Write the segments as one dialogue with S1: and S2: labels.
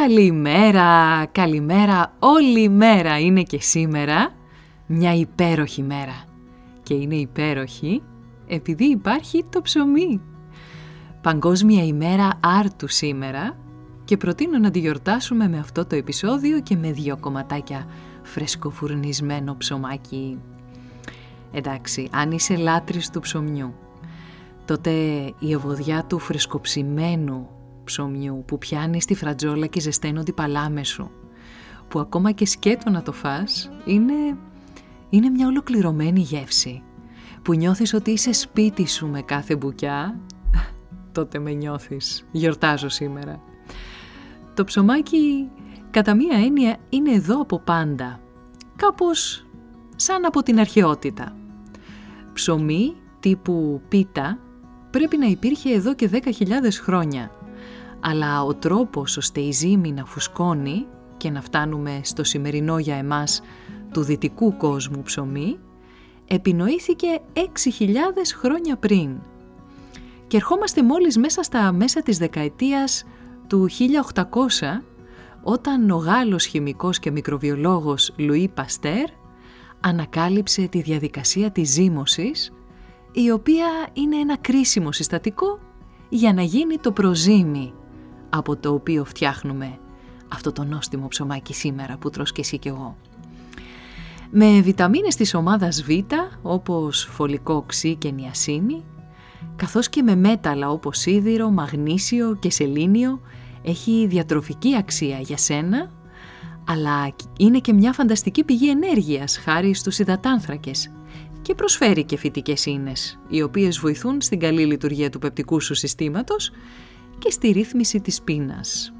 S1: Καλημέρα, καλημέρα, όλη η μέρα είναι και σήμερα μια υπέροχη μέρα. Και είναι υπέροχη επειδή υπάρχει το ψωμί. Παγκόσμια ημέρα άρτου σήμερα και προτείνω να τη γιορτάσουμε με αυτό το επεισόδιο και με δύο κομματάκια φρεσκοφουρνισμένο ψωμάκι. Εντάξει, αν είσαι λάτρης του ψωμιού, τότε η ευωδιά του φρεσκοψημένου ψωμιού που πιάνει στη φρατζόλα και ζεσταίνονται οι παλάμες σου, που ακόμα και σκέτο να το φας, είναι, είναι μια ολοκληρωμένη γεύση, που νιώθεις ότι είσαι σπίτι σου με κάθε μπουκιά, τότε με νιώθεις, γιορτάζω σήμερα. Το ψωμάκι κατά μία έννοια είναι εδώ από πάντα, κάπως σαν από την αρχαιότητα. Ψωμί τύπου πίτα πρέπει να υπήρχε εδώ και 10.000 χρόνια αλλά ο τρόπος ώστε η ζύμη να φουσκώνει και να φτάνουμε στο σημερινό για εμάς του δυτικού κόσμου ψωμί, επινοήθηκε 6.000 χρόνια πριν. Και ερχόμαστε μόλις μέσα στα μέσα της δεκαετίας του 1800, όταν ο Γάλλος χημικός και μικροβιολόγος Λουί Παστέρ ανακάλυψε τη διαδικασία της ζύμωσης, η οποία είναι ένα κρίσιμο συστατικό για να γίνει το προζύμι από το οποίο φτιάχνουμε αυτό το νόστιμο ψωμάκι σήμερα που τρως και εσύ και εγώ. Με βιταμίνες της ομάδας Β, όπως φωλικό οξύ και νιασίνη, καθώς και με μέταλλα όπως σίδηρο, μαγνήσιο και σελήνιο, έχει διατροφική αξία για σένα, αλλά είναι και μια φανταστική πηγή ενέργειας χάρη στους υδατάνθρακες και προσφέρει και φυτικές ίνες, οι οποίες βοηθούν στην καλή λειτουργία του πεπτικού σου συστήματος και στη ρύθμιση της πείνας.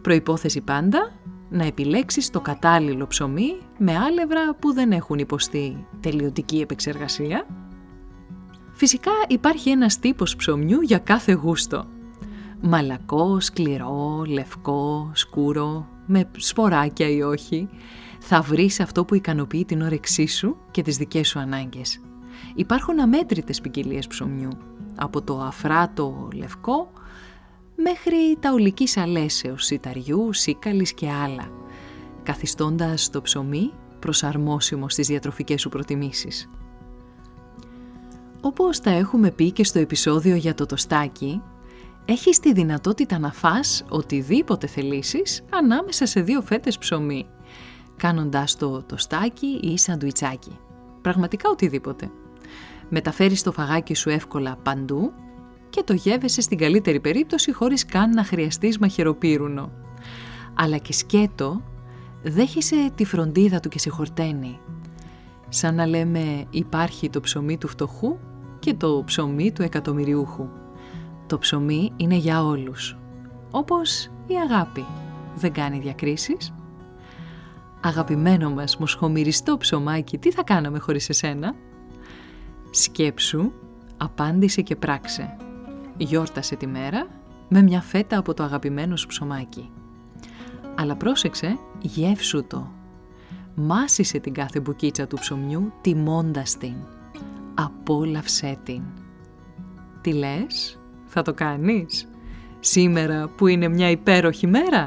S1: Προϋπόθεση πάντα να επιλέξεις το κατάλληλο ψωμί με άλευρα που δεν έχουν υποστεί τελειωτική επεξεργασία. Φυσικά υπάρχει ένας τύπος ψωμιού για κάθε γούστο. Μαλακό, σκληρό, λευκό, σκούρο, με σποράκια ή όχι. Θα βρεις αυτό που ικανοποιεί την όρεξή σου και τις δικές σου ανάγκες. Υπάρχουν αμέτρητες ποικιλίες ψωμιού, από το αφράτο λευκό μέχρι τα ολικής αλέσεως, σιταριού, σίκαλης και άλλα, καθιστώντας το ψωμί προσαρμόσιμο στις διατροφικές σου προτιμήσεις. Όπως τα έχουμε πει και στο επεισόδιο για το τοστάκι, έχεις τη δυνατότητα να φας οτιδήποτε θελήσεις ανάμεσα σε δύο φέτες ψωμί, κάνοντάς το τοστάκι ή σαντουιτσάκι. Πραγματικά οτιδήποτε. Μεταφέρεις το φαγάκι σου εύκολα παντού και το γεύεσαι στην καλύτερη περίπτωση χωρίς καν να χρειαστείς μαχαιροπύρουνο. Αλλά και σκέτο δέχεσαι τη φροντίδα του και σε χορταίνει. Σαν να λέμε υπάρχει το ψωμί του φτωχού και το ψωμί του εκατομμυριούχου. Το ψωμί είναι για όλους. Όπως η αγάπη. Δεν κάνει διακρίσεις. Αγαπημένο μας μοσχομυριστό ψωμάκι, τι θα κάναμε χωρίς εσένα; Σκέψου, απάντησε και πράξε γιόρτασε τη μέρα με μια φέτα από το αγαπημένο σου ψωμάκι. Αλλά πρόσεξε, γεύσου το. Μάσισε την κάθε μπουκίτσα του ψωμιού τιμώντας την. Απόλαυσέ την. Τι λες, θα το κάνεις, σήμερα που είναι μια υπέροχη μέρα;